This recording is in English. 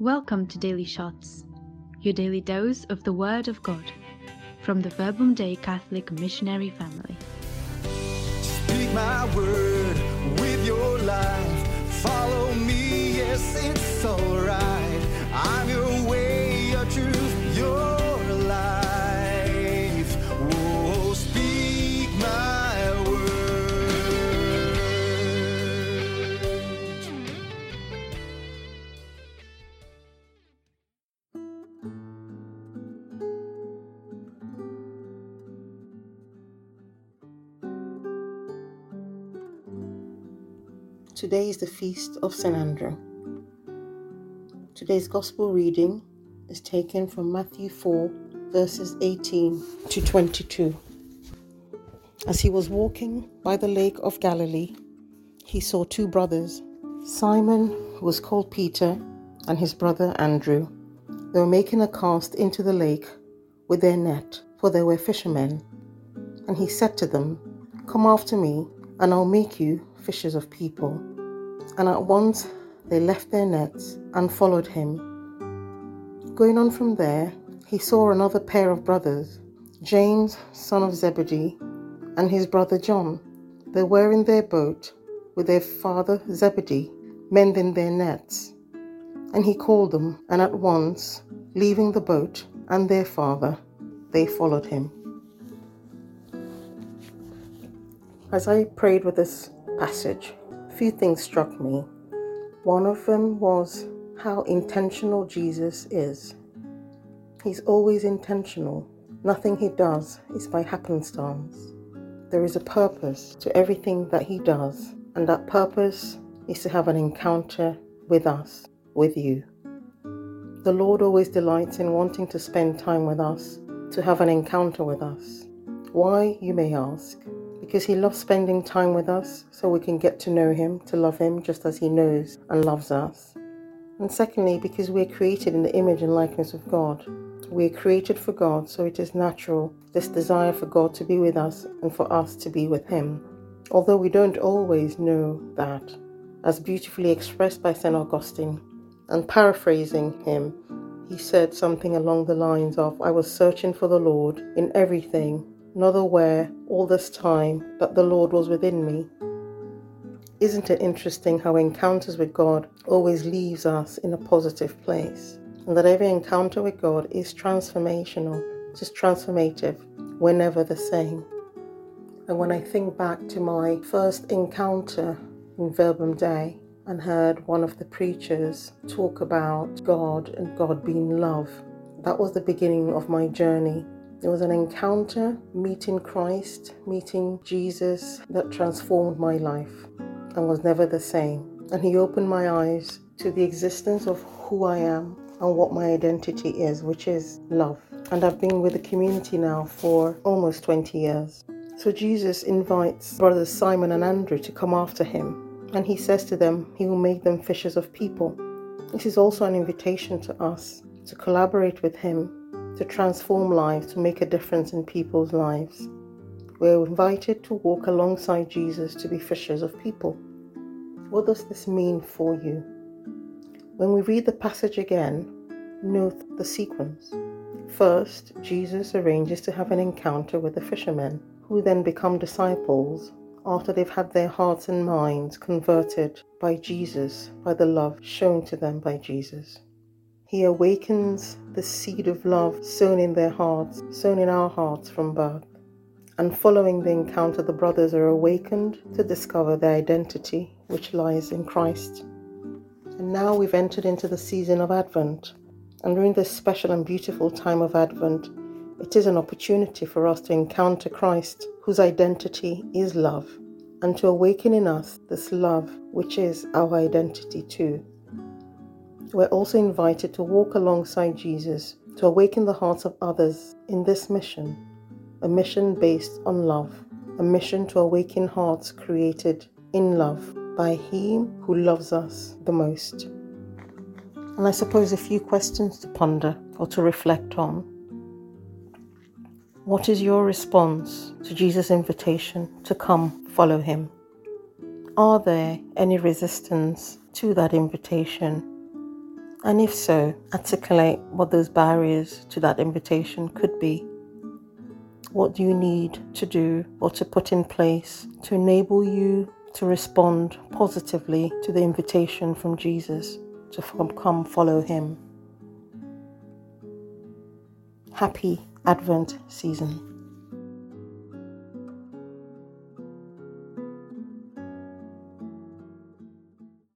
Welcome to Daily Shots, your daily dose of the Word of God from the Verbum Dei Catholic Missionary Family. Speak my word with your life. Follow me, yes, it's alright. I'm your Today is the feast of St. Andrew. Today's Gospel reading is taken from Matthew 4, verses 18 to 22. As he was walking by the lake of Galilee, he saw two brothers, Simon, who was called Peter, and his brother Andrew. They were making a cast into the lake with their net, for they were fishermen. And he said to them, Come after me, and I'll make you fishers of people. And at once they left their nets and followed him. Going on from there, he saw another pair of brothers, James, son of Zebedee, and his brother John. They were in their boat with their father Zebedee, mending their nets. And he called them, and at once, leaving the boat and their father, they followed him. As I prayed with this passage, a few things struck me. One of them was how intentional Jesus is. He's always intentional. Nothing he does is by happenstance. There is a purpose to everything that he does, and that purpose is to have an encounter with us, with you. The Lord always delights in wanting to spend time with us, to have an encounter with us. Why, you may ask? Because He loves spending time with us so we can get to know Him, to love Him just as He knows and loves us. And secondly, because we are created in the image and likeness of God. We are created for God, so it is natural, this desire for God to be with us and for us to be with Him. Although we don't always know that, as beautifully expressed by St. Augustine, and paraphrasing him, he said something along the lines of, I was searching for the Lord in everything, not aware all this time that the Lord was within me. Isn't it interesting how encounters with God always leaves us in a positive place? And that every encounter with God is transformational, just transformative, whenever the same. And when I think back to my first encounter in Verbum Dei and heard one of the preachers talk about God and God being love, that was the beginning of my journey. It was an encounter, meeting Christ, meeting Jesus, that transformed my life and was never the same. And He opened my eyes to the existence of who I am and what my identity is, which is love. And I've been with the community now for almost 20 years. So Jesus invites brothers Simon and Andrew to come after him. And he says to them, He will make them fishers of people. This is also an invitation to us to collaborate with Him, to transform lives, to make a difference in people's lives. We're invited to walk alongside Jesus to be fishers of people. What does this mean for you? When we read the passage again, note the sequence. First, Jesus arranges to have an encounter with the fishermen, who then become disciples after they've had their hearts and minds converted by Jesus, by the love shown to them by Jesus. He awakens the seed of love sown in their hearts, sown in our hearts from birth. And following the encounter, the brothers are awakened to discover their identity, which lies in Christ. And now we've entered into the season of Advent. And during this special and beautiful time of Advent, it is an opportunity for us to encounter Christ, whose identity is love, and to awaken in us this love, which is our identity too. We're also invited to walk alongside Jesus to awaken the hearts of others in this mission, a mission based on love, a mission to awaken hearts created in love by Him who loves us the most. And I suppose a few questions to ponder or to reflect on. What is your response to Jesus' invitation to come follow him? Are there any resistance to that invitation? And if so, articulate what those barriers to that invitation could be. What do you need to do or to put in place to enable you to respond positively to the invitation from Jesus to come follow him? Happy Advent season.